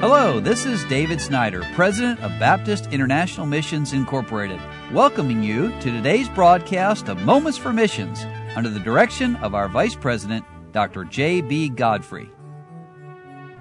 Hello, this is David Snyder, President of Baptist International Missions Incorporated, welcoming you to today's broadcast of Moments for Missions under the direction of our Vice President, Dr. J.B. Godfrey.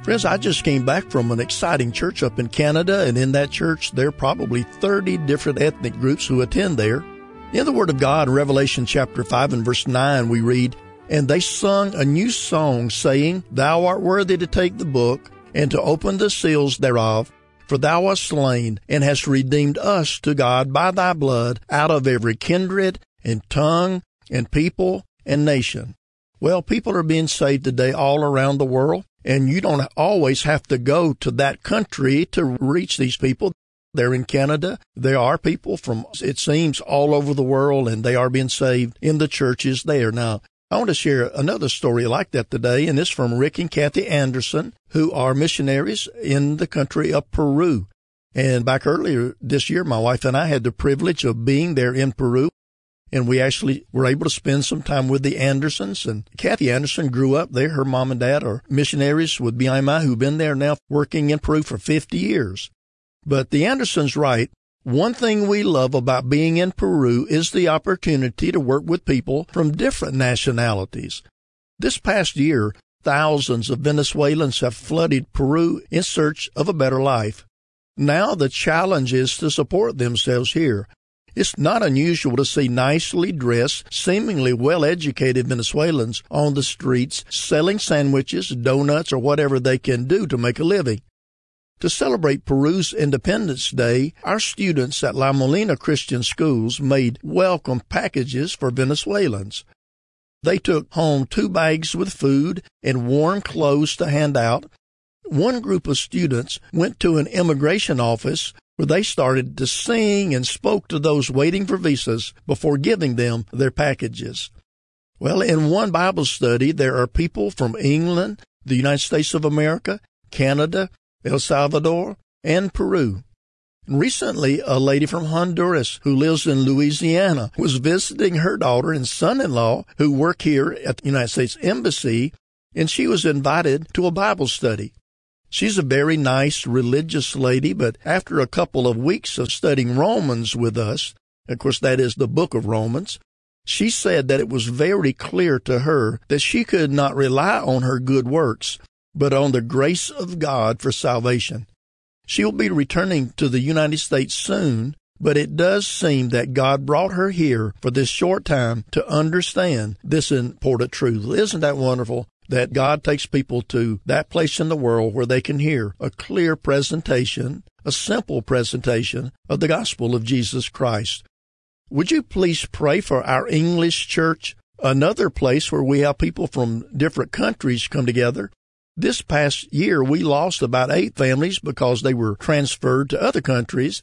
Friends, I just came back from an exciting church up in Canada, and in that church, there are probably 30 different ethnic groups who attend there. In the Word of God, Revelation chapter 5 and verse 9, we read, And they sung a new song, saying, Thou art worthy to take the book and to open the seals thereof. For thou wast slain, and hast redeemed us to God by thy blood out of every kindred and tongue and people and nation. Well, people are being saved today all around the world, and you don't always have to go to that country to reach these people. They're in Canada. There are people from, it seems, all over the world, and they are being saved in the churches there. Now, I want to share another story like that today, and it's from Rick and Kathy Anderson, who are missionaries in the country of Peru. And back earlier this year, my wife and I had the privilege of being there in Peru, and we actually were able to spend some time with the Andersons. And Kathy Anderson grew up there. Her mom and dad are missionaries with BIMI who've been there now working in Peru for 50 years. But the Andersons write, one thing we love about being in Peru is the opportunity to work with people from different nationalities. This past year, thousands of Venezuelans have flooded Peru in search of a better life. Now the challenge is to support themselves here. It's not unusual to see nicely dressed, seemingly well educated Venezuelans on the streets selling sandwiches, donuts, or whatever they can do to make a living. To celebrate Peru's Independence Day, our students at La Molina Christian Schools made welcome packages for Venezuelans. They took home two bags with food and warm clothes to hand out. One group of students went to an immigration office where they started to sing and spoke to those waiting for visas before giving them their packages. Well, in one Bible study, there are people from England, the United States of America, Canada, El Salvador, and Peru. Recently, a lady from Honduras who lives in Louisiana was visiting her daughter and son-in-law who work here at the United States Embassy, and she was invited to a Bible study. She's a very nice religious lady, but after a couple of weeks of studying Romans with us, of course that is the book of Romans, she said that it was very clear to her that she could not rely on her good works but on the grace of God for salvation. She will be returning to the United States soon, but it does seem that God brought her here for this short time to understand this important truth. Isn't that wonderful? That God takes people to that place in the world where they can hear a clear presentation, a simple presentation of the gospel of Jesus Christ. Would you please pray for our English church, another place where we have people from different countries come together this past year, we lost about eight families because they were transferred to other countries,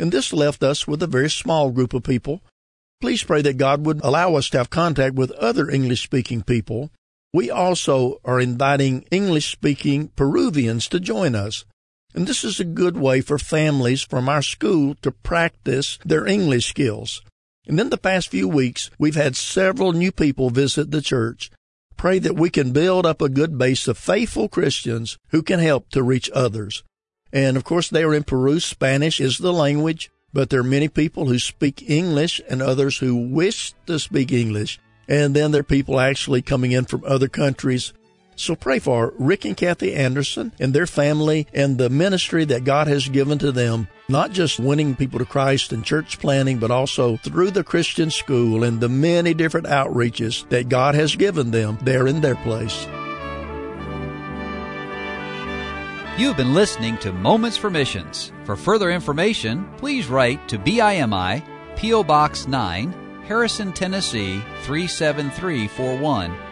and this left us with a very small group of people. Please pray that God would allow us to have contact with other English speaking people. We also are inviting English speaking Peruvians to join us. And this is a good way for families from our school to practice their English skills. And in the past few weeks, we've had several new people visit the church pray that we can build up a good base of faithful Christians who can help to reach others. And of course, they are in Peru. Spanish is the language, but there are many people who speak English and others who wish to speak English. And then there are people actually coming in from other countries so pray for Rick and Kathy Anderson and their family and the ministry that God has given to them, not just winning people to Christ and church planting, but also through the Christian school and the many different outreaches that God has given them there in their place. You've been listening to Moments for Missions. For further information, please write to BIMI, P.O. Box 9, Harrison, Tennessee 37341